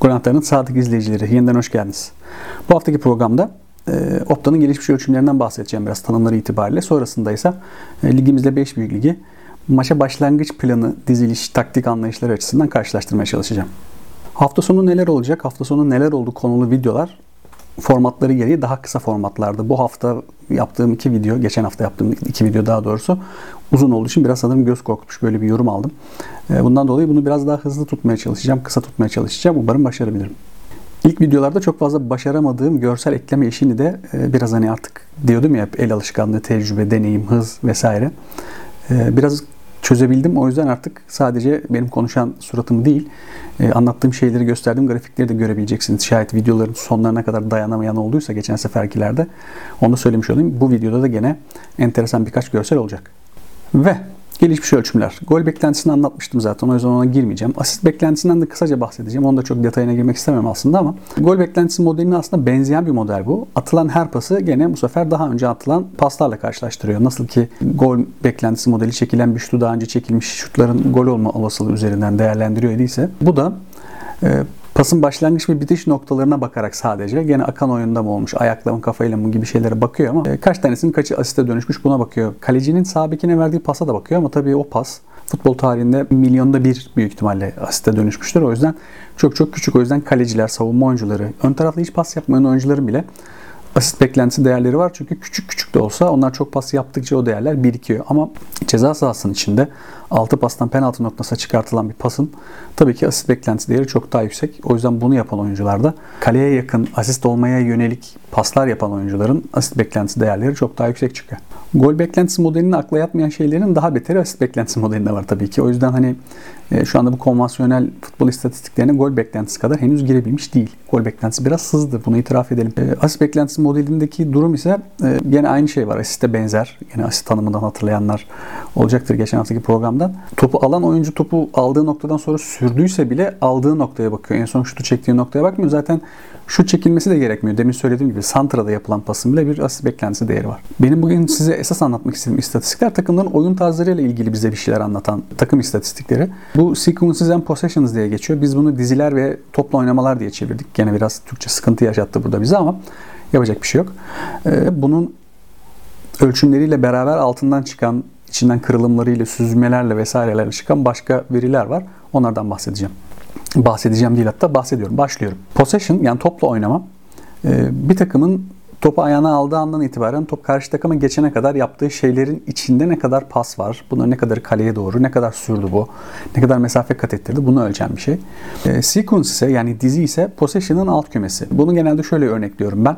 Gol Anahtarı'nın sadık izleyicileri yeniden hoş geldiniz. Bu haftaki programda e, Opta'nın gelişmiş ölçümlerinden bahsedeceğim biraz tanımları itibariyle. Sonrasında ise e, ligimizde 5 büyük ligi maça başlangıç planı, diziliş, taktik anlayışları açısından karşılaştırmaya çalışacağım. Hafta sonu neler olacak, hafta sonu neler oldu konulu videolar formatları gereği daha kısa formatlarda. Bu hafta yaptığım iki video, geçen hafta yaptığım iki video daha doğrusu uzun olduğu için biraz sanırım göz korkmuş böyle bir yorum aldım. E, bundan dolayı bunu biraz daha hızlı tutmaya çalışacağım, kısa tutmaya çalışacağım. Umarım başarabilirim. İlk videolarda çok fazla başaramadığım görsel ekleme işini de e, biraz hani artık diyordum ya el alışkanlığı, tecrübe, deneyim, hız vesaire. E, biraz çözebildim. O yüzden artık sadece benim konuşan suratımı değil, e, anlattığım şeyleri gösterdiğim grafikleri de görebileceksiniz. Şayet videoların sonlarına kadar dayanamayan olduysa geçen seferkilerde onu söylemiş olayım. Bu videoda da gene enteresan birkaç görsel olacak. Ve Gelişmiş ölçümler. Gol beklentisini anlatmıştım zaten o yüzden ona girmeyeceğim. Asist beklentisinden de kısaca bahsedeceğim. Onda çok detayına girmek istemem aslında ama gol beklentisi modeline aslında benzeyen bir model bu. Atılan her pası gene bu sefer daha önce atılan paslarla karşılaştırıyor. Nasıl ki gol beklentisi modeli çekilen bir şutu daha önce çekilmiş şutların gol olma olasılığı üzerinden değerlendiriyor idiyse bu da e, pasın başlangıç ve bitiş noktalarına bakarak sadece gene akan oyunda mı olmuş, ayakla mı kafayla mı gibi şeylere bakıyor ama e, kaç tanesinin kaçı asiste dönüşmüş buna bakıyor. Kalecinin sağ verdiği pasa da bakıyor ama tabii o pas futbol tarihinde milyonda bir büyük ihtimalle asiste dönüşmüştür. O yüzden çok çok küçük. O yüzden kaleciler, savunma oyuncuları, ön tarafta hiç pas yapmayan oyuncuların bile asist beklentisi değerleri var. Çünkü küçük küçük de olsa onlar çok pas yaptıkça o değerler birikiyor. Ama ceza sahasının içinde 6 pastan penaltı noktasına çıkartılan bir pasın tabii ki asist beklentisi değeri çok daha yüksek. O yüzden bunu yapan oyuncularda kaleye yakın asist olmaya yönelik paslar yapan oyuncuların asist beklentisi değerleri çok daha yüksek çıkıyor. Gol beklentisi modelini akla yatmayan şeylerin daha beteri asist beklentisi modelinde var tabii ki. O yüzden hani şu anda bu konvansiyonel futbol istatistiklerine gol beklentisi kadar henüz girebilmiş değil. Gol beklentisi biraz sızdı. Bunu itiraf edelim. E, asist beklentisi modelindeki durum ise e, yine aynı şey var. Asiste benzer. Yine asist tanımından hatırlayanlar olacaktır geçen haftaki programdan. Topu alan oyuncu topu aldığı noktadan sonra sürdüyse bile aldığı noktaya bakıyor. En son şutu çektiği noktaya bakmıyor. Zaten şu çekilmesi de gerekmiyor. Demin söylediğim gibi Santra'da yapılan pasın bile bir asist beklentisi değeri var. Benim bugün size esas anlatmak istediğim istatistikler takımların oyun tarzlarıyla ilgili bize bir şeyler anlatan takım istatistikleri. Bu sequences and possessions diye geçiyor. Biz bunu diziler ve topla oynamalar diye çevirdik. Gene biraz Türkçe sıkıntı yaşattı burada bize ama yapacak bir şey yok. Ee, bunun ölçümleriyle beraber altından çıkan, içinden kırılımlarıyla, süzmelerle vesairelerle çıkan başka veriler var. Onlardan bahsedeceğim bahsedeceğim değil hatta bahsediyorum. Başlıyorum. Possession yani topla oynama e, bir takımın topu ayağına aldığı andan itibaren top karşı takıma geçene kadar yaptığı şeylerin içinde ne kadar pas var, bunlar ne kadar kaleye doğru, ne kadar sürdü bu, ne kadar mesafe kat ettirdi bunu ölçen bir şey. E, sequence ise yani dizi ise possession'ın alt kümesi. Bunu genelde şöyle örnekliyorum ben.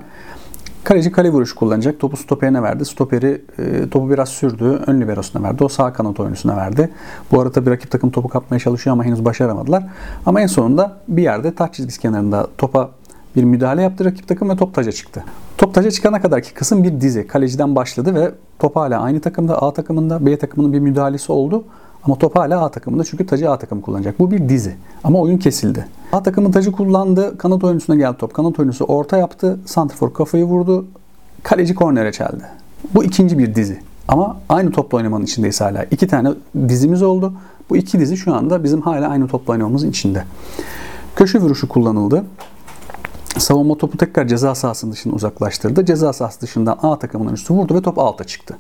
Kaleci kale vuruşu kullanacak. Topu stoperine verdi. Stoperi e, topu biraz sürdü. Ön liberosuna verdi. O sağ kanat oyuncusuna verdi. Bu arada tabii rakip takım topu kapmaya çalışıyor ama henüz başaramadılar. Ama en sonunda bir yerde taç çizgisi kenarında topa bir müdahale yaptı rakip takım ve top taca çıktı. Top taca çıkana kadarki kısım bir dizi. Kaleciden başladı ve top hala aynı takımda A takımında B takımının bir müdahalesi oldu. Ama top hala A takımında çünkü tacı A takımı kullanacak. Bu bir dizi. Ama oyun kesildi. A takımı tacı kullandı. Kanat oyuncusuna geldi top. Kanat oyuncusu orta yaptı. Santrfor kafayı vurdu. Kaleci kornere çeldi. Bu ikinci bir dizi. Ama aynı topla oynamanın içindeyiz hala. İki tane dizimiz oldu. Bu iki dizi şu anda bizim hala aynı topla oynamamızın içinde. Köşe vuruşu kullanıldı. Savunma topu tekrar ceza sahasının dışına uzaklaştırdı. Ceza sahası dışından A takımının üstü vurdu ve top alta çıktı.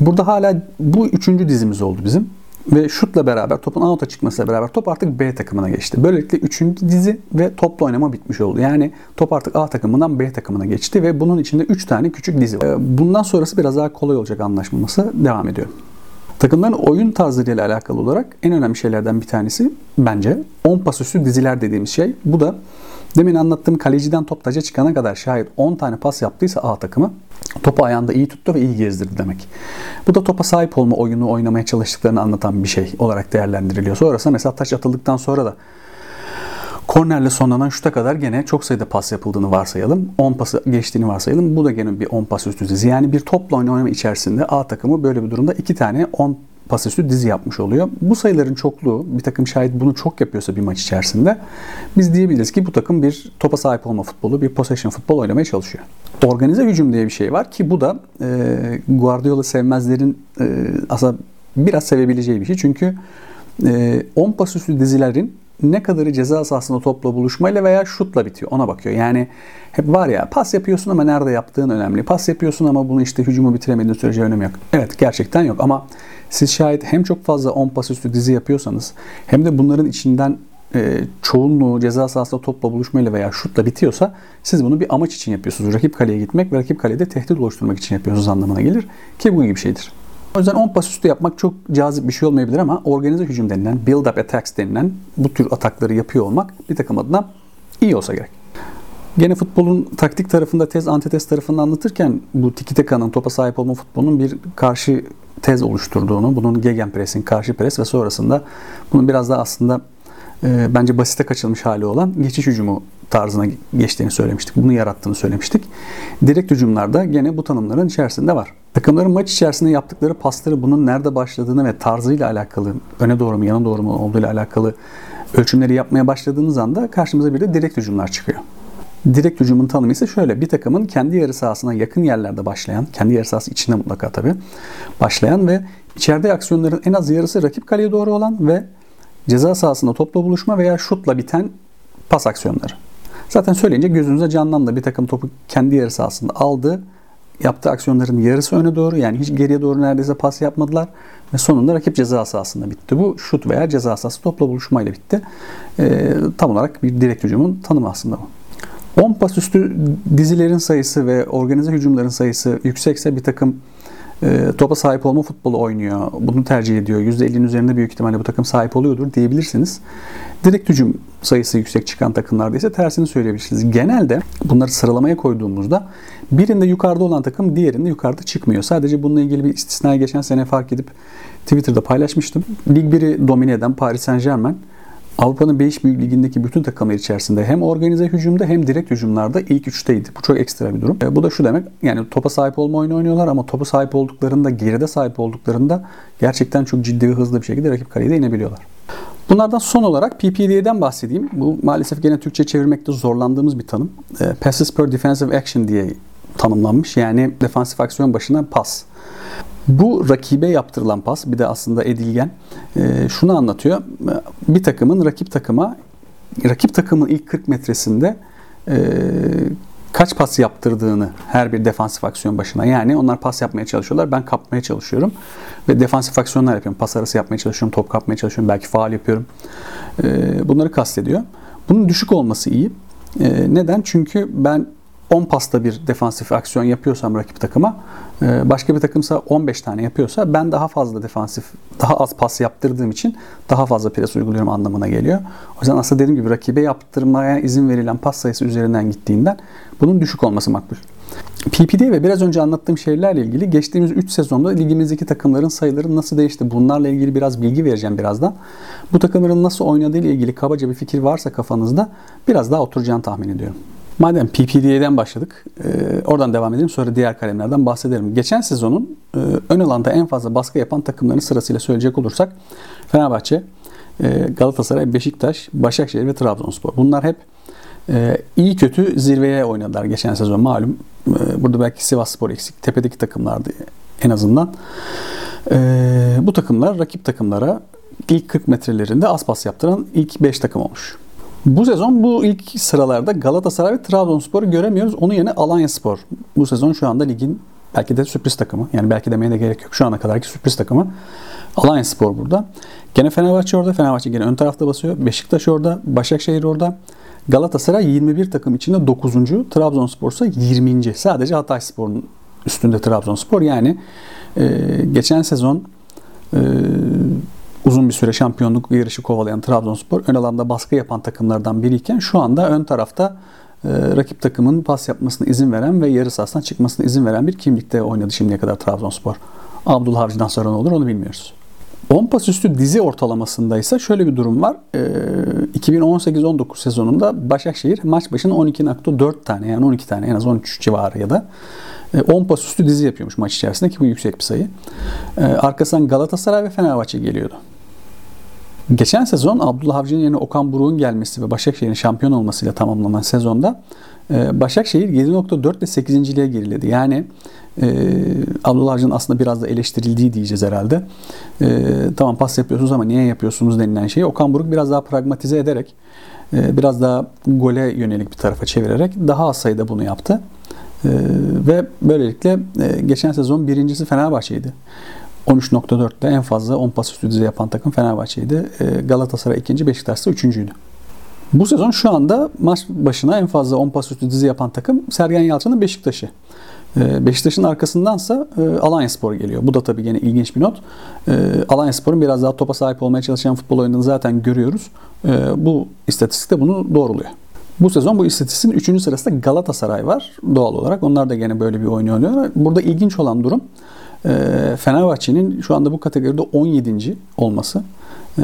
Burada hala bu üçüncü dizimiz oldu bizim. Ve şutla beraber topun out'a çıkmasıyla beraber top artık B takımına geçti. Böylelikle üçüncü dizi ve topla oynama bitmiş oldu. Yani top artık A takımından B takımına geçti ve bunun içinde 3 tane küçük dizi var. Ee, bundan sonrası biraz daha kolay olacak anlaşılması devam ediyor. Takımların oyun tarzlarıyla alakalı olarak en önemli şeylerden bir tanesi bence 10 pas üstü diziler dediğimiz şey. Bu da demin anlattığım kaleciden top taca çıkana kadar şayet 10 tane pas yaptıysa A takımı topu ayağında iyi tuttu ve iyi gezdirdi demek. Bu da topa sahip olma oyunu oynamaya çalıştıklarını anlatan bir şey olarak değerlendiriliyor. Sonrasında mesela taç atıldıktan sonra da Kornerle sonlanan şuta kadar gene çok sayıda pas yapıldığını varsayalım. 10 pası geçtiğini varsayalım. Bu da gene bir 10 pas üstü dizi. Yani bir topla oynama içerisinde A takımı böyle bir durumda 2 tane 10 pas dizi yapmış oluyor. Bu sayıların çokluğu bir takım şayet bunu çok yapıyorsa bir maç içerisinde biz diyebiliriz ki bu takım bir topa sahip olma futbolu, bir possession futbol oynamaya çalışıyor. Organize hücum diye bir şey var ki bu da e, Guardiola sevmezlerin e, aslında biraz sevebileceği bir şey. Çünkü 10 pas üstü dizilerin ne kadarı ceza sahasında topla buluşmayla veya şutla bitiyor ona bakıyor. Yani hep var ya pas yapıyorsun ama nerede yaptığın önemli. Pas yapıyorsun ama bunu işte hücumu bitiremediğin sürece önemi yok. Evet gerçekten yok ama siz şayet hem çok fazla 10 pas üstü dizi yapıyorsanız hem de bunların içinden e, çoğunluğu ceza sahasında topla buluşmayla veya şutla bitiyorsa siz bunu bir amaç için yapıyorsunuz. Rakip kaleye gitmek ve rakip kalede tehdit oluşturmak için yapıyorsunuz anlamına gelir ki bu gibi şeydir. O yüzden 10 pas üstü yapmak çok cazip bir şey olmayabilir ama organize hücum denilen, build up attacks denilen bu tür atakları yapıyor olmak bir takım adına iyi olsa gerek. Gene futbolun taktik tarafında tez antitez tarafında anlatırken bu tiki taka'nın topa sahip olma futbolunun bir karşı tez oluşturduğunu, bunun gegenpressing, karşı pres ve sonrasında bunun biraz daha aslında e, bence basite kaçılmış hali olan geçiş hücumu tarzına geçtiğini söylemiştik. Bunu yarattığını söylemiştik. Direkt hücumlarda gene bu tanımların içerisinde var. Takımların maç içerisinde yaptıkları pasları bunun nerede başladığını ve tarzıyla alakalı, öne doğru mu yana doğru mu olduğuyla alakalı ölçümleri yapmaya başladığınız anda karşımıza bir de direkt hücumlar çıkıyor. Direkt hücumun tanımı ise şöyle. Bir takımın kendi yarı sahasına yakın yerlerde başlayan, kendi yarı sahası içinde mutlaka tabii, başlayan ve içeride aksiyonların en az yarısı rakip kaleye doğru olan ve ceza sahasında topla buluşma veya şutla biten pas aksiyonları. Zaten söyleyince gözünüze canlandı. Bir takım topu kendi yarı sahasında aldı. Yaptığı aksiyonların yarısı öne doğru yani hiç geriye doğru neredeyse pas yapmadılar. Ve sonunda rakip ceza sahasında bitti. Bu şut veya ceza sahası topla buluşmayla bitti. E, tam olarak bir direkt hücumun tanımı aslında bu. 10 pas üstü dizilerin sayısı ve organize hücumların sayısı yüksekse bir takım e, topa sahip olma futbolu oynuyor. Bunu tercih ediyor. %50'nin üzerinde büyük ihtimalle bu takım sahip oluyordur diyebilirsiniz. Direkt hücum sayısı yüksek çıkan takımlarda ise tersini söyleyebilirsiniz. Genelde bunları sıralamaya koyduğumuzda birinde yukarıda olan takım diğerinde yukarıda çıkmıyor. Sadece bununla ilgili bir istisnai geçen sene fark edip Twitter'da paylaşmıştım. Lig 1'i domine eden Paris Saint Germain Avrupa'nın 5 büyük ligindeki bütün takımlar içerisinde hem organize hücumda hem direkt hücumlarda ilk üçteydi. Bu çok ekstra bir durum. E, bu da şu demek yani topa sahip olma oyunu oynuyorlar ama topu sahip olduklarında geride sahip olduklarında gerçekten çok ciddi ve hızlı bir şekilde rakip kaleye inebiliyorlar. Bunlardan son olarak PPD'den bahsedeyim. Bu maalesef gene Türkçe çevirmekte zorlandığımız bir tanım. E, Passes per Defensive Action diye tanımlanmış. Yani defansif aksiyon başına pas. Bu rakibe yaptırılan pas bir de aslında edilgen e, şunu anlatıyor. Bir takımın rakip takıma rakip takımın ilk 40 metresinde e, kaç pas yaptırdığını her bir defansif aksiyon başına. Yani onlar pas yapmaya çalışıyorlar. Ben kapmaya çalışıyorum. Ve defansif aksiyonlar yapıyorum. Pas arası yapmaya çalışıyorum. Top kapmaya çalışıyorum. Belki faal yapıyorum. E, bunları kastediyor. Bunun düşük olması iyi. E, neden? Çünkü ben 10 pasta bir defansif aksiyon yapıyorsam rakip takıma ee, başka bir takımsa 15 tane yapıyorsa ben daha fazla defansif, daha az pas yaptırdığım için daha fazla pres uyguluyorum anlamına geliyor. O yüzden aslında dediğim gibi rakibe yaptırmaya izin verilen pas sayısı üzerinden gittiğinden bunun düşük olması makbul. PPD ve biraz önce anlattığım şeylerle ilgili geçtiğimiz 3 sezonda ligimizdeki takımların sayıları nasıl değişti? Bunlarla ilgili biraz bilgi vereceğim birazdan. Bu takımların nasıl oynadığı ile ilgili kabaca bir fikir varsa kafanızda biraz daha oturacağını tahmin ediyorum. Madem PPD'den başladık, e, oradan devam edelim. Sonra diğer kalemlerden bahsedelim. Geçen sezonun e, ön alanda en fazla baskı yapan takımların sırasıyla söyleyecek olursak Fenerbahçe, e, Galatasaray, Beşiktaş, Başakşehir ve Trabzonspor. Bunlar hep iyi kötü zirveye oynadılar geçen sezon. Malum burada belki Sivasspor eksik, tepedeki takımlardı en azından. Bu takımlar rakip takımlara ilk 40 metrelerinde az pas yaptıran ilk 5 takım olmuş. Bu sezon bu ilk sıralarda Galatasaray ve Trabzonspor'u göremiyoruz. Onun yerine Alanya Spor. Bu sezon şu anda ligin belki de sürpriz takımı. Yani belki demeye de gerek yok. Şu ana kadarki sürpriz takımı. Alanya Spor burada. Gene Fenerbahçe orada. Fenerbahçe gene ön tarafta basıyor. Beşiktaş orada. Başakşehir orada. Galatasaray 21 takım içinde 9. Trabzonspor ise 20. Sadece Hatay Spor'un üstünde Trabzonspor. Yani e, geçen sezon e, uzun bir süre şampiyonluk yarışı kovalayan Trabzonspor ön alanda baskı yapan takımlardan biriyken şu anda ön tarafta e, rakip takımın pas yapmasına izin veren ve yarı sahasına çıkmasına izin veren bir kimlikte oynadı şimdiye kadar Trabzonspor. Abdullah Avcı'dan sonra ne olur onu bilmiyoruz. 10 pas üstü dizi ortalamasında ise şöyle bir durum var. E, 2018-19 sezonunda Başakşehir maç başına 12.4 tane yani 12 tane en az 13 civarı ya da 10 e, pas üstü dizi yapıyormuş maç içerisinde ki bu yüksek bir sayı. E, arkasından Galatasaray ve Fenerbahçe geliyordu. Geçen sezon Abdullah Avcı'nın yerine Okan Buruk'un gelmesi ve Başakşehir'in şampiyon olmasıyla tamamlanan sezonda e, Başakşehir 7.4 ile 8. geriledi. Yani e, Abdullah Avcı'nın aslında biraz da eleştirildiği diyeceğiz herhalde. E, tamam pas yapıyorsunuz ama niye yapıyorsunuz denilen şeyi Okan Buruk biraz daha pragmatize ederek e, biraz daha gole yönelik bir tarafa çevirerek daha az sayıda bunu yaptı. E, ve böylelikle e, geçen sezon birincisi Fenerbahçe'ydi. 13.4'te en fazla 10 pas üstü dizi yapan takım Fenerbahçe'ydi. E, Galatasaray ikinci, Beşiktaş ise üçüncüydü. Bu sezon şu anda maç başına en fazla 10 pas üstü dizi yapan takım Sergen Yalçın'ın Beşiktaş'ı. E, Beşiktaş'ın arkasındansa e, Alanya Spor geliyor. Bu da tabii yine ilginç bir not. Alanya Spor'un biraz daha topa sahip olmaya çalışan futbol oyununu zaten görüyoruz. Bu istatistik de bunu doğruluyor. Bu sezon bu istatistiğin 3. sırasında Galatasaray var doğal olarak. Onlar da gene böyle bir oyun oynuyorlar. Burada ilginç olan durum ee, Fenerbahçe'nin şu anda bu kategoride 17. olması. Ee,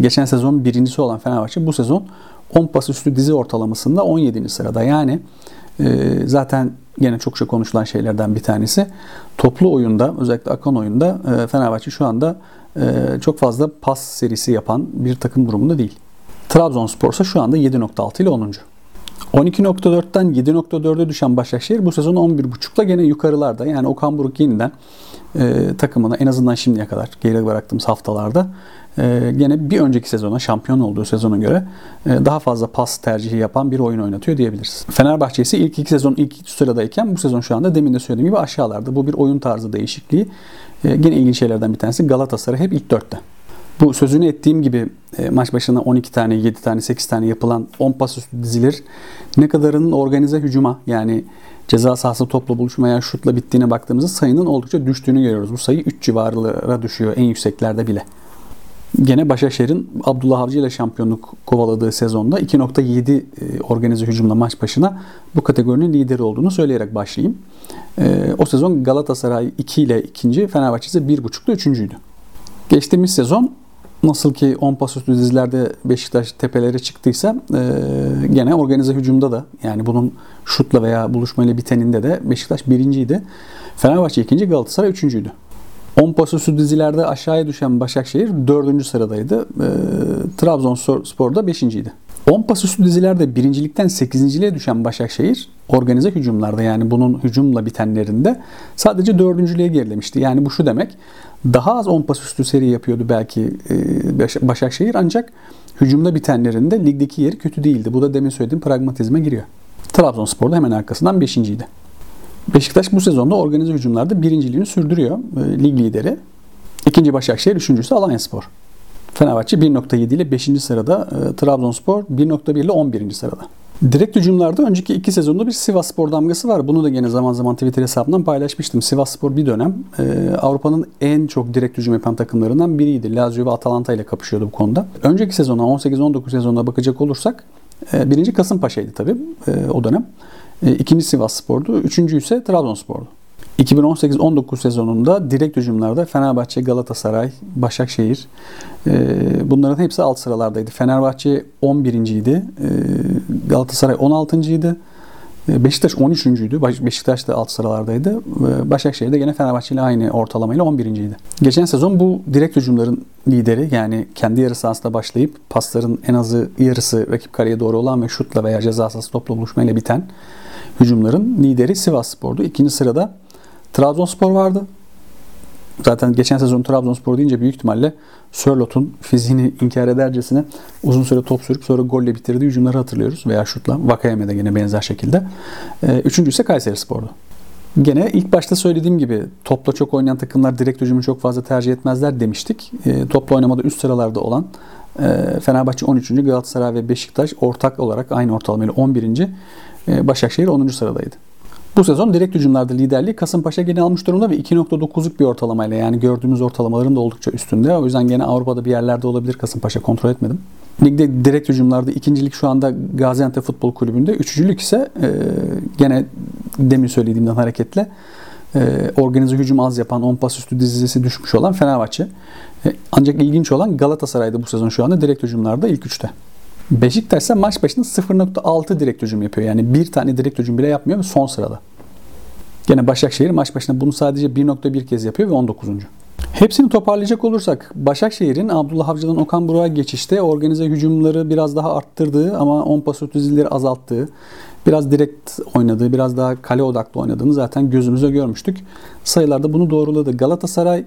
geçen sezon birincisi olan Fenerbahçe bu sezon 10 pas üstü dizi ortalamasında 17. sırada. Yani e, zaten yine çok çok konuşulan şeylerden bir tanesi. Toplu oyunda özellikle akan oyunda e, Fenerbahçe şu anda e, çok fazla pas serisi yapan bir takım durumunda değil. Trabzonspor ise şu anda 7.6 ile 10. 12.4'ten 7.4'e düşen Başakşehir bu sezon 11.5'la gene yukarılarda. Yani Okan Buruk yeniden e, takımına en azından şimdiye kadar geri bıraktığımız haftalarda e, gene bir önceki sezona şampiyon olduğu sezona göre e, daha fazla pas tercihi yapan bir oyun oynatıyor diyebiliriz. Fenerbahçe ise ilk iki sezon ilk iki sıradayken bu sezon şu anda demin de söylediğim gibi aşağılarda. Bu bir oyun tarzı değişikliği. E, gene ilginç şeylerden bir tanesi Galatasaray hep ilk dörtte. Bu sözünü ettiğim gibi e, maç başına 12 tane, 7 tane, 8 tane yapılan 10 pas üstü dizilir ne kadarının organize hücuma yani ceza sahası topla buluşmaya şutla bittiğine baktığımızda sayının oldukça düştüğünü görüyoruz. Bu sayı 3 civarlara düşüyor en yükseklerde bile. Gene Başakşehir'in Abdullah Avcı ile şampiyonluk kovaladığı sezonda 2.7 e, organize hücumla maç başına bu kategorinin lideri olduğunu söyleyerek başlayayım. E, o sezon Galatasaray 2 ile ikinci, Fenerbahçe ise 1.5 ile üçüncüydü. Geçtiğimiz sezon nasıl ki 10 pas üstü dizilerde Beşiktaş tepelere çıktıysa e, gene organize hücumda da yani bunun şutla veya buluşmayla biteninde de Beşiktaş birinciydi. Fenerbahçe ikinci, Galatasaray üçüncüydü. 10 pas üstü dizilerde aşağıya düşen Başakşehir dördüncü sıradaydı. E, Trabzonspor da beşinciydi. 10 pas üstü dizilerde birincilikten 8. düşen Başakşehir organize hücumlarda yani bunun hücumla bitenlerinde sadece dördüncülüğe gerilemişti. Yani bu şu demek daha az 10 pas üstü seri yapıyordu belki e, Başakşehir ancak hücumda bitenlerinde ligdeki yeri kötü değildi. Bu da demin söylediğim pragmatizme giriyor. Trabzonspor da hemen arkasından 5.ydi. Beşiktaş bu sezonda organize hücumlarda birinciliğini sürdürüyor. E, lig lideri. İkinci Başakşehir, üçüncüsü Alanyaspor. Fenerbahçe 1.7 ile 5. sırada, e, Trabzonspor 1.1 ile 11. sırada. Direkt hücumlarda önceki iki sezonda bir Sivas Spor damgası var. Bunu da yine zaman zaman Twitter hesabından paylaşmıştım. Sivas Spor bir dönem e, Avrupa'nın en çok direkt hücum yapan takımlarından biriydi. Lazio ve Atalanta ile kapışıyordu bu konuda. Önceki sezona 18-19 sezonuna bakacak olursak e, birinci Kasımpaşa'ydı tabii e, o dönem. E, ikinci Sivas Spor'du. Üçüncü ise Trabzonspor'du. 2018-19 sezonunda direkt hücumlarda Fenerbahçe, Galatasaray, Başakşehir e, bunların hepsi alt sıralardaydı. Fenerbahçe 11. idi. E, Galatasaray 16. idi. E, Beşiktaş 13. idi. Beşiktaş da alt sıralardaydı. Başakşehir de gene Fenerbahçe ile aynı ortalamayla 11. idi. Geçen sezon bu direkt hücumların lideri yani kendi yarı sahasında başlayıp pasların en azı yarısı rakip kaleye doğru olan ve şutla veya ceza sahası topla buluşmayla biten hücumların lideri Sivas Spor'du. İkinci sırada Trabzonspor vardı. Zaten geçen sezon Trabzonspor deyince büyük ihtimalle Sörlot'un fiziğini inkar edercesine uzun süre top sürüp sonra golle bitirdiği hücumları hatırlıyoruz. Veya şutla. Vakayeme de yine benzer şekilde. Ee, üçüncü ise Kayseri Spor'du. Gene ilk başta söylediğim gibi topla çok oynayan takımlar direkt hücumu çok fazla tercih etmezler demiştik. E, topla oynamada üst sıralarda olan e, Fenerbahçe 13. Galatasaray ve Beşiktaş ortak olarak aynı ortalamayla 11. E, Başakşehir 10. sıradaydı. Bu sezon direkt hücumlarda liderliği Kasımpaşa gene almış durumda ve 2.9'luk bir ortalamayla yani gördüğümüz ortalamaların da oldukça üstünde. O yüzden gene Avrupa'da bir yerlerde olabilir Kasımpaşa kontrol etmedim. Ligde direkt hücumlarda ikincilik şu anda Gaziantep Futbol Kulübü'nde. Üçüncülük ise e, gene demin söylediğimden hareketle e, organize hücum az yapan 10 pas üstü dizisi düşmüş olan Fenerbahçe. E, ancak ilginç olan Galatasaray'da bu sezon şu anda direkt hücumlarda ilk üçte. Beşiktaş ise maç başına 0.6 direkt hücum yapıyor. Yani bir tane direkt hücum bile yapmıyor ve son sırada. Gene Başakşehir maç başına bunu sadece 1.1 kez yapıyor ve 19. Hepsini toparlayacak olursak Başakşehir'in Abdullah Avcı'dan Okan Burak'a geçişte organize hücumları biraz daha arttırdığı ama 10 pas ötüzilleri azalttığı, biraz direkt oynadığı, biraz daha kale odaklı oynadığını zaten gözümüze görmüştük. Sayılarda bunu doğruladı. Galatasaray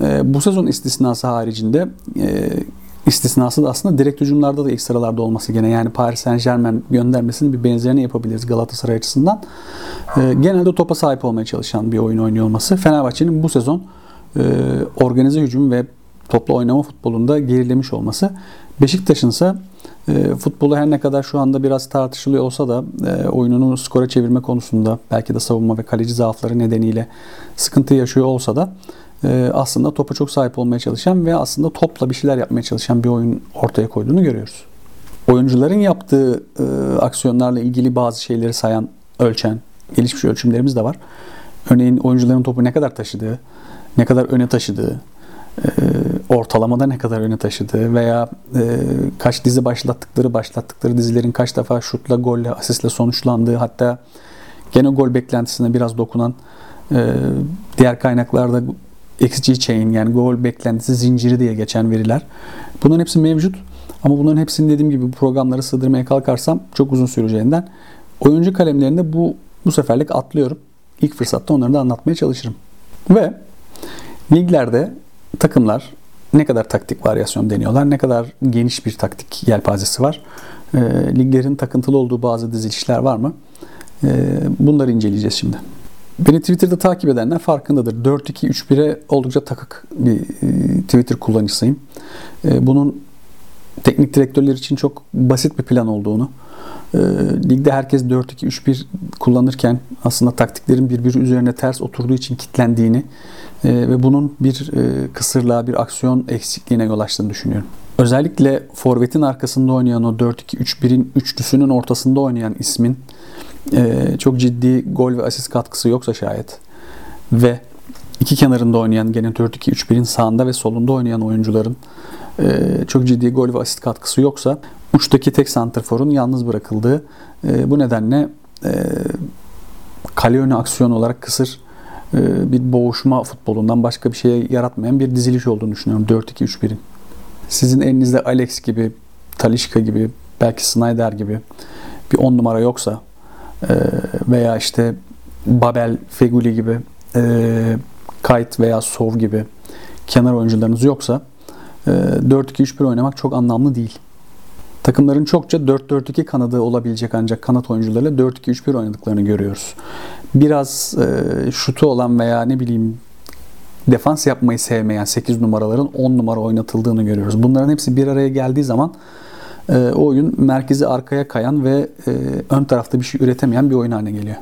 e, bu sezon istisnası haricinde e, istisnası da aslında direkt hücumlarda da ilk sıralarda olması gene yani Paris Saint Germain göndermesinin bir benzerini yapabiliriz Galatasaray açısından. E, genelde topa sahip olmaya çalışan bir oyun oynuyor olması. Fenerbahçe'nin bu sezon e, organize hücum ve toplu oynama futbolunda gerilemiş olması. Beşiktaş'ın ise e, futbolu her ne kadar şu anda biraz tartışılıyor olsa da e, oyununu skora çevirme konusunda belki de savunma ve kaleci zaafları nedeniyle sıkıntı yaşıyor olsa da aslında topa çok sahip olmaya çalışan ve aslında topla bir şeyler yapmaya çalışan bir oyun ortaya koyduğunu görüyoruz. Oyuncuların yaptığı e, aksiyonlarla ilgili bazı şeyleri sayan, ölçen, gelişmiş ölçümlerimiz de var. Örneğin oyuncuların topu ne kadar taşıdığı, ne kadar öne taşıdığı, e, ortalamada ne kadar öne taşıdığı veya e, kaç dizi başlattıkları, başlattıkları dizilerin kaç defa şutla, golle, asistle sonuçlandığı hatta gene gol beklentisine biraz dokunan diğer kaynaklarda XG chain yani gol beklentisi zinciri diye geçen veriler. Bunların hepsi mevcut. Ama bunların hepsini dediğim gibi bu programları sığdırmaya kalkarsam çok uzun süreceğinden oyuncu kalemlerinde bu bu seferlik atlıyorum. İlk fırsatta onları da anlatmaya çalışırım. Ve liglerde takımlar ne kadar taktik varyasyon deniyorlar, ne kadar geniş bir taktik yelpazesi var. E, liglerin takıntılı olduğu bazı dizilişler var mı? E, bunları inceleyeceğiz şimdi. Beni Twitter'da takip edenler farkındadır. 4-2-3-1'e oldukça takık bir e, Twitter kullanıcısıyım. E, bunun teknik direktörler için çok basit bir plan olduğunu, e, ligde herkes 4-2-3-1 kullanırken aslında taktiklerin birbiri üzerine ters oturduğu için kitlendiğini ve bunun bir kısırlığa, bir aksiyon eksikliğine yol açtığını düşünüyorum. Özellikle forvetin arkasında oynayan o 4-2-3-1'in üçlüsünün ortasında oynayan ismin e, çok ciddi gol ve asist katkısı yoksa şayet ve iki kenarında oynayan gene 4-2-3-1'in sağında ve solunda oynayan oyuncuların e, çok ciddi gol ve asist katkısı yoksa uçtaki tek santrforun yalnız bırakıldığı e, bu nedenle e, kale önü aksiyon olarak kısır e, bir boğuşma futbolundan başka bir şey yaratmayan bir diziliş olduğunu düşünüyorum 4-2-3-1'in. Sizin elinizde Alex gibi, Talişka gibi, belki Snyder gibi bir 10 numara yoksa ee, veya işte Babel, Feguli gibi e, Kite veya Sov gibi kenar oyuncularınız yoksa e, 4-2-3-1 oynamak çok anlamlı değil. Takımların çokça 4-4-2 kanadı olabilecek ancak kanat oyuncularıyla 4-2-3-1 oynadıklarını görüyoruz. Biraz e, şutu olan veya ne bileyim defans yapmayı sevmeyen 8 numaraların 10 numara oynatıldığını görüyoruz. Bunların hepsi bir araya geldiği zaman e, o oyun merkezi arkaya kayan ve e, ön tarafta bir şey üretemeyen bir oyun haline geliyor.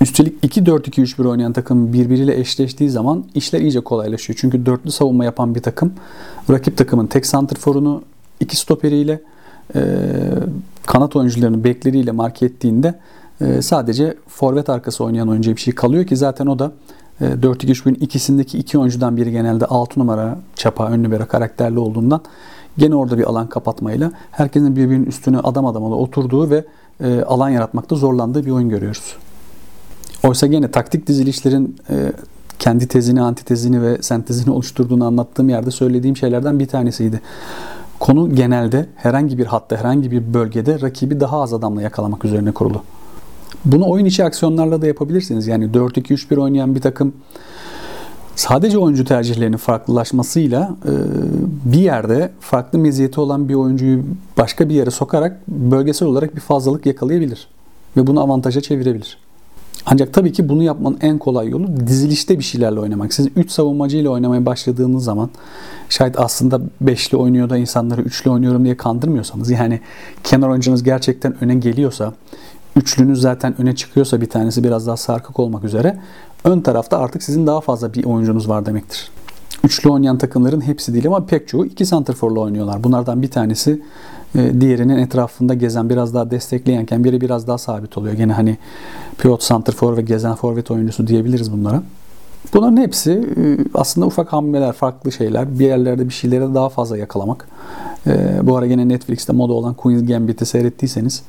Üstelik 2-4-2-3-1 oynayan takım birbiriyle eşleştiği zaman işler iyice kolaylaşıyor. Çünkü dörtlü savunma yapan bir takım rakip takımın tek santrforunu iki stoperiyle e, kanat oyuncularını bekleriyle marke ettiğinde e, sadece forvet arkası oynayan oyuncuya bir şey kalıyor ki zaten o da 4-2-3-1'in ikisindeki iki oyuncudan biri genelde 6 numara çapa ön libero karakterli olduğundan Gene orada bir alan kapatmayla herkesin birbirinin üstüne adam adama da oturduğu ve e, alan yaratmakta zorlandığı bir oyun görüyoruz. Oysa gene taktik dizilişlerin e, kendi tezini, antitezini ve sentezini oluşturduğunu anlattığım yerde söylediğim şeylerden bir tanesiydi. Konu genelde herhangi bir hatta, herhangi bir bölgede rakibi daha az adamla yakalamak üzerine kurulu. Bunu oyun içi aksiyonlarla da yapabilirsiniz. Yani 4-2-3-1 oynayan bir takım sadece oyuncu tercihlerinin farklılaşmasıyla e, bir yerde farklı meziyeti olan bir oyuncuyu başka bir yere sokarak bölgesel olarak bir fazlalık yakalayabilir ve bunu avantaja çevirebilir. Ancak tabii ki bunu yapmanın en kolay yolu dizilişte bir şeylerle oynamak. Siz 3 savunmacıyla oynamaya başladığınız zaman şayet aslında 5'li oynuyor da insanları 3'lü oynuyorum diye kandırmıyorsanız yani kenar oyuncunuz gerçekten öne geliyorsa üçlünüz zaten öne çıkıyorsa bir tanesi biraz daha sarkık olmak üzere ön tarafta artık sizin daha fazla bir oyuncunuz var demektir. Üçlü oynayan takımların hepsi değil ama pek çoğu iki santrforla oynuyorlar. Bunlardan bir tanesi e, diğerinin etrafında gezen biraz daha destekleyenken biri biraz daha sabit oluyor. Gene hani pivot santrfor ve gezen forvet oyuncusu diyebiliriz bunlara. Bunların hepsi e, aslında ufak hamleler, farklı şeyler. Bir yerlerde bir şeyleri daha fazla yakalamak. E, bu ara gene Netflix'te moda olan Queen's Gambit'i seyrettiyseniz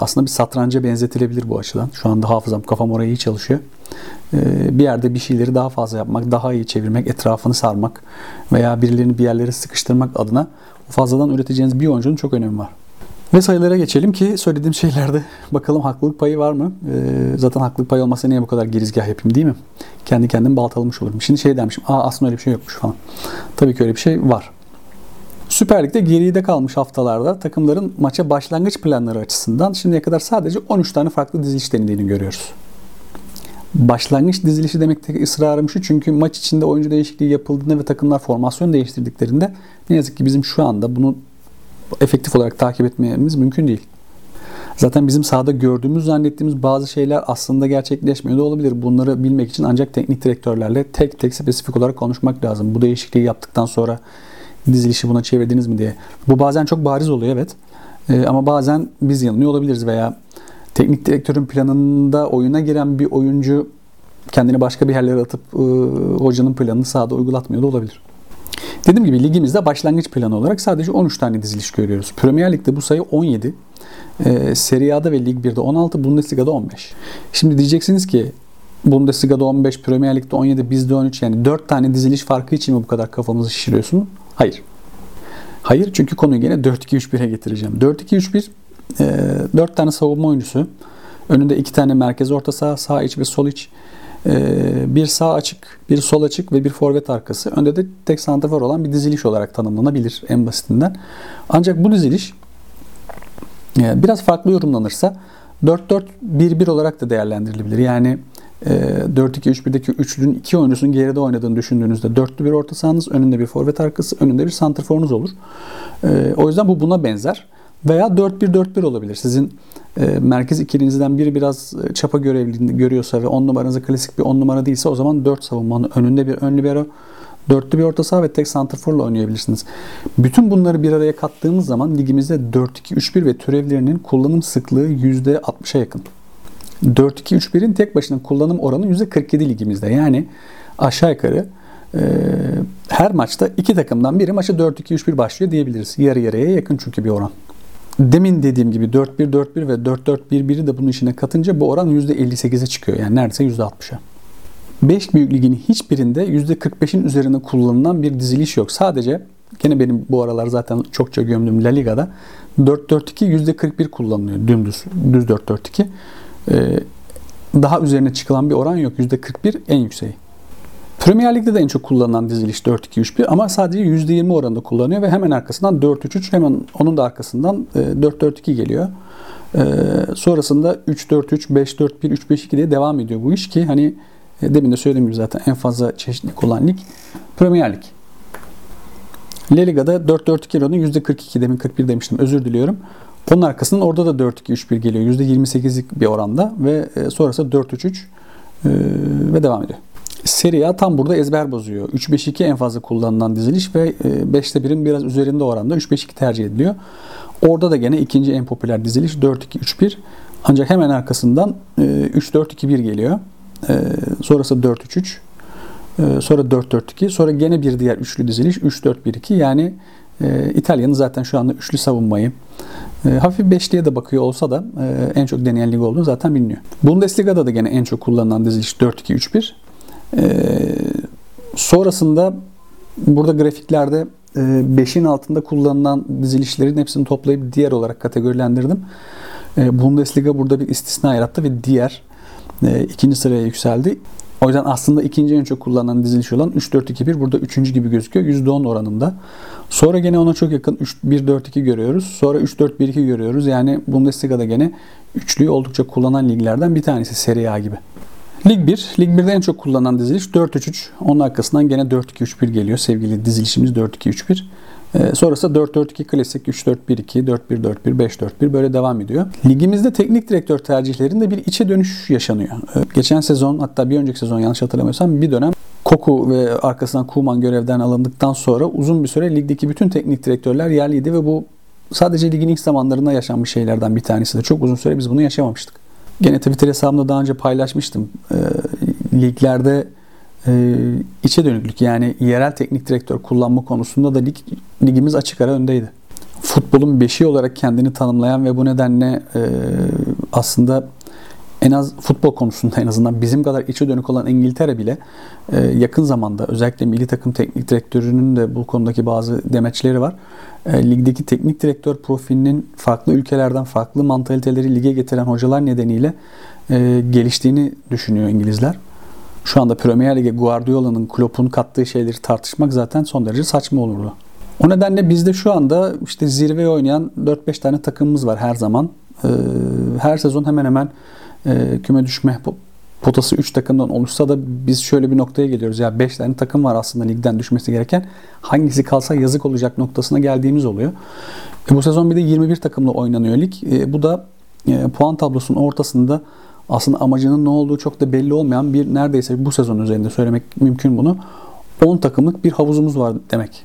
aslında bir satranca benzetilebilir bu açıdan. Şu anda hafızam, kafam oraya iyi çalışıyor. e, bir yerde bir şeyleri daha fazla yapmak, daha iyi çevirmek, etrafını sarmak veya birilerini bir yerlere sıkıştırmak adına fazladan üreteceğiniz bir oyuncunun çok önemi var. Ve sayılara geçelim ki söylediğim şeylerde bakalım haklılık payı var mı? Ee, zaten haklılık payı olmasa niye bu kadar girizgah yapayım değil mi? Kendi kendimi baltalamış olurum. Şimdi şey demişim, aa aslında öyle bir şey yokmuş falan. Tabii ki öyle bir şey var. Süper Lig'de geride kalmış haftalarda takımların maça başlangıç planları açısından şimdiye kadar sadece 13 tane farklı diziliş denediğini görüyoruz. Başlangıç dizilişi demekte ısrarım şu çünkü maç içinde oyuncu değişikliği yapıldığında ve takımlar formasyon değiştirdiklerinde ne yazık ki bizim şu anda bunu efektif olarak takip etmemiz mümkün değil. Zaten bizim sahada gördüğümüz, zannettiğimiz bazı şeyler aslında gerçekleşmiyor da olabilir. Bunları bilmek için ancak teknik direktörlerle tek tek spesifik olarak konuşmak lazım. Bu değişikliği yaptıktan sonra dizilişi buna çevirdiniz mi diye. Bu bazen çok bariz oluyor evet. Ee, ama bazen biz yanılıyor olabiliriz veya teknik direktörün planında oyuna giren bir oyuncu kendini başka bir yerlere atıp e, hocanın planını sahada uygulatmıyor da olabilir. Dediğim gibi ligimizde başlangıç planı olarak sadece 13 tane diziliş görüyoruz. Premier Lig'de bu sayı 17. E, Serie A'da ve Lig 1'de 16, Bundesliga'da 15. Şimdi diyeceksiniz ki Bundesliga'da 15, Premier Lig'de 17, bizde 13 yani 4 tane diziliş farkı için mi bu kadar kafamızı şişiriyorsun? Hayır. Hayır çünkü konuyu gene 4-2-3-1'e getireceğim. 4-2-3-1 e, 4 tane savunma oyuncusu. Önünde 2 tane merkez orta saha, sağ iç ve sol iç. E, bir sağ açık, bir sol açık ve bir forvet arkası. Önde de tek santrafor olan bir diziliş olarak tanımlanabilir en basitinden. Ancak bu diziliş e, biraz farklı yorumlanırsa 4-4-1-1 olarak da değerlendirilebilir. Yani 4-2-3-1'deki üçlünün iki oyuncusunun geride oynadığını düşündüğünüzde dörtlü bir orta sahanız, önünde bir forvet arkası, önünde bir santrforunuz olur. O yüzden bu buna benzer. Veya 4-1-4-1 olabilir. Sizin e, merkez ikilinizden biri biraz çapa görevli görüyorsa ve 10 numaranızı klasik bir 10 numara değilse o zaman 4 savunmanın önünde bir ön libero, dörtlü bir orta saha ve tek santrforla oynayabilirsiniz. Bütün bunları bir araya kattığımız zaman ligimizde 4-2-3-1 ve türevlerinin kullanım sıklığı %60'a yakın. 4-2-3-1'in tek başına kullanım oranı %47 ligimizde. Yani aşağı yukarı e, her maçta iki takımdan biri maçı 4-2-3-1 başlıyor diyebiliriz. Yarı yarıya yakın çünkü bir oran. Demin dediğim gibi 4-1-4-1 ve 4-4-1-1'i de bunun içine katınca bu oran %58'e çıkıyor. Yani neredeyse %60'a. 5 büyük ligin hiçbirinde %45'in üzerinde kullanılan bir diziliş yok. Sadece gene benim bu aralar zaten çokça gömdüğüm La Liga'da 4-4-2 %41 kullanılıyor dümdüz. Düz 4-4-2. Ee, daha üzerine çıkılan bir oran yok. %41 en yükseği. Premier Lig'de de en çok kullanılan diziliş 4-2-3-1 ama sadece %20 oranında kullanıyor ve hemen arkasından 4-3-3 hemen onun da arkasından 4-4-2 e, geliyor. Ee, sonrasında 3-4-3, 5-4-1, 3-5-2 diye devam ediyor bu iş ki hani e, demin de söylediğim gibi zaten en fazla çeşitlilik olan lig Premier Lig. La Liga'da 4-4-2 oranı %42 demin 41 demiştim özür diliyorum. Onun arkasından orada da 4-2-3-1 geliyor. %28'lik bir oranda ve e, sonrası 4-3-3 ve devam ediyor. Serie A tam burada ezber bozuyor. 3-5-2 en fazla kullanılan diziliş ve 5'te 1'in biraz üzerinde oranda 3-5-2 tercih ediliyor. Orada da gene ikinci en popüler diziliş 4-2-3-1. Ancak hemen arkasından 3-4-2-1 geliyor. Sonrası 4-3-3. Sonra 4-4-2. Sonra gene bir diğer üçlü diziliş 3-4-1-2. Yani İtalya'nın zaten şu anda üçlü savunmayı hafif beşliğe de bakıyor olsa da en çok deneyen lig olduğunu zaten biliniyor. Bundesliga'da da gene en çok kullanılan diziliş 4-2-3-1. Ee, sonrasında burada grafiklerde 5'in e, altında kullanılan dizilişlerin hepsini toplayıp diğer olarak kategorilendirdim. E, Bundesliga burada bir istisna yarattı ve diğer e, ikinci sıraya yükseldi. O yüzden aslında ikinci en çok kullanılan diziliş olan 3-4-2-1 burada üçüncü gibi gözüküyor. %10 oranında. Sonra gene ona çok yakın 1-4-2 görüyoruz. Sonra 3-4-1-2 görüyoruz. Yani Bundesliga'da gene üçlüyü oldukça kullanan liglerden bir tanesi Serie A gibi. Lig 1. Lig 1'de en çok kullanılan diziliş 4-3-3. Onun arkasından gene 4-2-3-1 geliyor. Sevgili dizilişimiz 4-2-3-1. Ee, sonrası 4-4-2 klasik 3-4-1-2, 4-1-4-1, 5-4-1 böyle devam ediyor. Ligimizde teknik direktör tercihlerinde bir içe dönüş yaşanıyor. Ee, geçen sezon hatta bir önceki sezon yanlış hatırlamıyorsam bir dönem Koku ve arkasından Kuman görevden alındıktan sonra uzun bir süre ligdeki bütün teknik direktörler yerliydi ve bu sadece ligin ilk zamanlarında yaşanmış şeylerden bir tanesi de. Çok uzun süre biz bunu yaşamamıştık. Gene Twitter hesabımda daha önce paylaşmıştım. E, liglerde e, içe dönüklük yani yerel teknik direktör kullanma konusunda da lig, ligimiz açık ara öndeydi. Futbolun beşiği olarak kendini tanımlayan ve bu nedenle e, aslında en az futbol konusunda en azından bizim kadar içe dönük olan İngiltere bile e, yakın zamanda özellikle milli takım teknik direktörünün de bu konudaki bazı demeçleri var. E, ligdeki teknik direktör profilinin farklı ülkelerden farklı mantaliteleri lige getiren hocalar nedeniyle e, geliştiğini düşünüyor İngilizler. Şu anda Premier Lig'e Guardiola'nın Klopp'un kattığı şeyleri tartışmak zaten son derece saçma olurdu. O nedenle bizde şu anda işte zirve oynayan 4-5 tane takımımız var her zaman. Ee, her sezon hemen hemen e, küme düşme potası 3 takımdan oluşsa da biz şöyle bir noktaya geliyoruz. Ya 5 tane takım var aslında ligden düşmesi gereken. Hangisi kalsa yazık olacak noktasına geldiğimiz oluyor. E, bu sezon bir de 21 takımla oynanıyor lig. E, bu da e, puan tablosunun ortasında aslında amacının ne olduğu çok da belli olmayan bir neredeyse bu sezon üzerinde söylemek mümkün bunu. 10 takımlık bir havuzumuz var demek.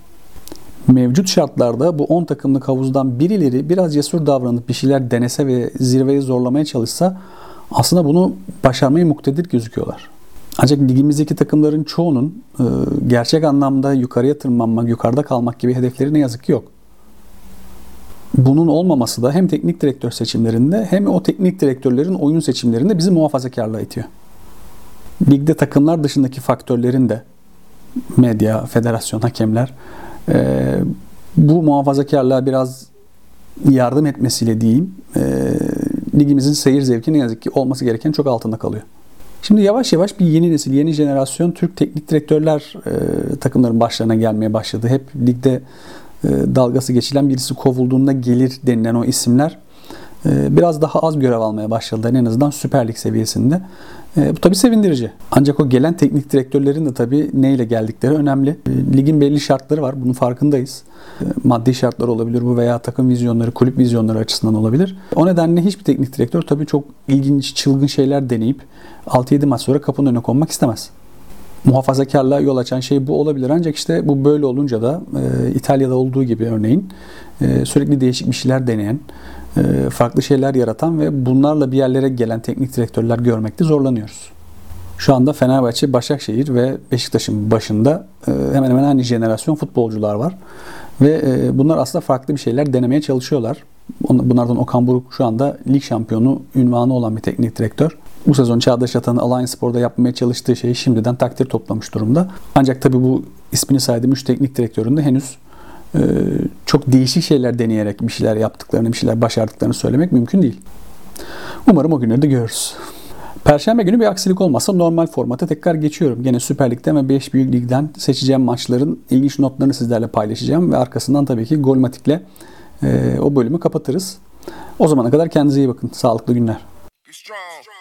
Mevcut şartlarda bu 10 takımlık havuzdan birileri biraz cesur davranıp bir şeyler denese ve zirveyi zorlamaya çalışsa aslında bunu başarmayı muktedir gözüküyorlar. Ancak ligimizdeki takımların çoğunun e, gerçek anlamda yukarıya tırmanmak, yukarıda kalmak gibi hedefleri ne yazık ki yok. Bunun olmaması da hem teknik direktör seçimlerinde hem o teknik direktörlerin oyun seçimlerinde bizi muhafazakarlığa itiyor. Ligde takımlar dışındaki faktörlerin de medya, federasyon, hakemler e, bu muhafazakarlığa biraz yardım etmesiyle diyeyim e, ligimizin seyir zevki ne yazık ki olması gereken çok altında kalıyor. Şimdi yavaş yavaş bir yeni nesil, yeni jenerasyon Türk teknik direktörler e, takımların başlarına gelmeye başladı. Hep ligde dalgası geçilen birisi kovulduğunda gelir denilen o isimler e, biraz daha az görev almaya başladılar en azından Süper Lig seviyesinde. E, bu tabii sevindirici. Ancak o gelen teknik direktörlerin de tabii neyle geldikleri önemli. Ligin belli şartları var. Bunun farkındayız. Maddi şartlar olabilir bu veya takım vizyonları, kulüp vizyonları açısından olabilir. O nedenle hiçbir teknik direktör tabii çok ilginç, çılgın şeyler deneyip 6-7 maç sonra kapının önüne konmak istemez muhafazakarlığa yol açan şey bu olabilir. Ancak işte bu böyle olunca da e, İtalya'da olduğu gibi örneğin e, sürekli değişik bir şeyler deneyen, e, farklı şeyler yaratan ve bunlarla bir yerlere gelen teknik direktörler görmekte zorlanıyoruz. Şu anda Fenerbahçe, Başakşehir ve Beşiktaş'ın başında e, hemen hemen aynı jenerasyon futbolcular var. Ve e, bunlar aslında farklı bir şeyler denemeye çalışıyorlar. Bunlardan Okan Buruk şu anda lig şampiyonu ünvanı olan bir teknik direktör. Bu sezon Çağdaş Atan'ın Alliance Spor'da yapmaya çalıştığı şeyi şimdiden takdir toplamış durumda. Ancak tabii bu ismini saydığım 3 teknik direktörün de henüz e, çok değişik şeyler deneyerek bir şeyler yaptıklarını, bir şeyler başardıklarını söylemek mümkün değil. Umarım o günleri de görürüz. Perşembe günü bir aksilik olmazsa normal formata tekrar geçiyorum. Gene Süper Lig'den ve 5 Büyük Lig'den seçeceğim maçların ilginç notlarını sizlerle paylaşacağım ve arkasından tabii ki Golmatik'le e, o bölümü kapatırız. O zamana kadar kendinize iyi bakın. Sağlıklı günler. Strong.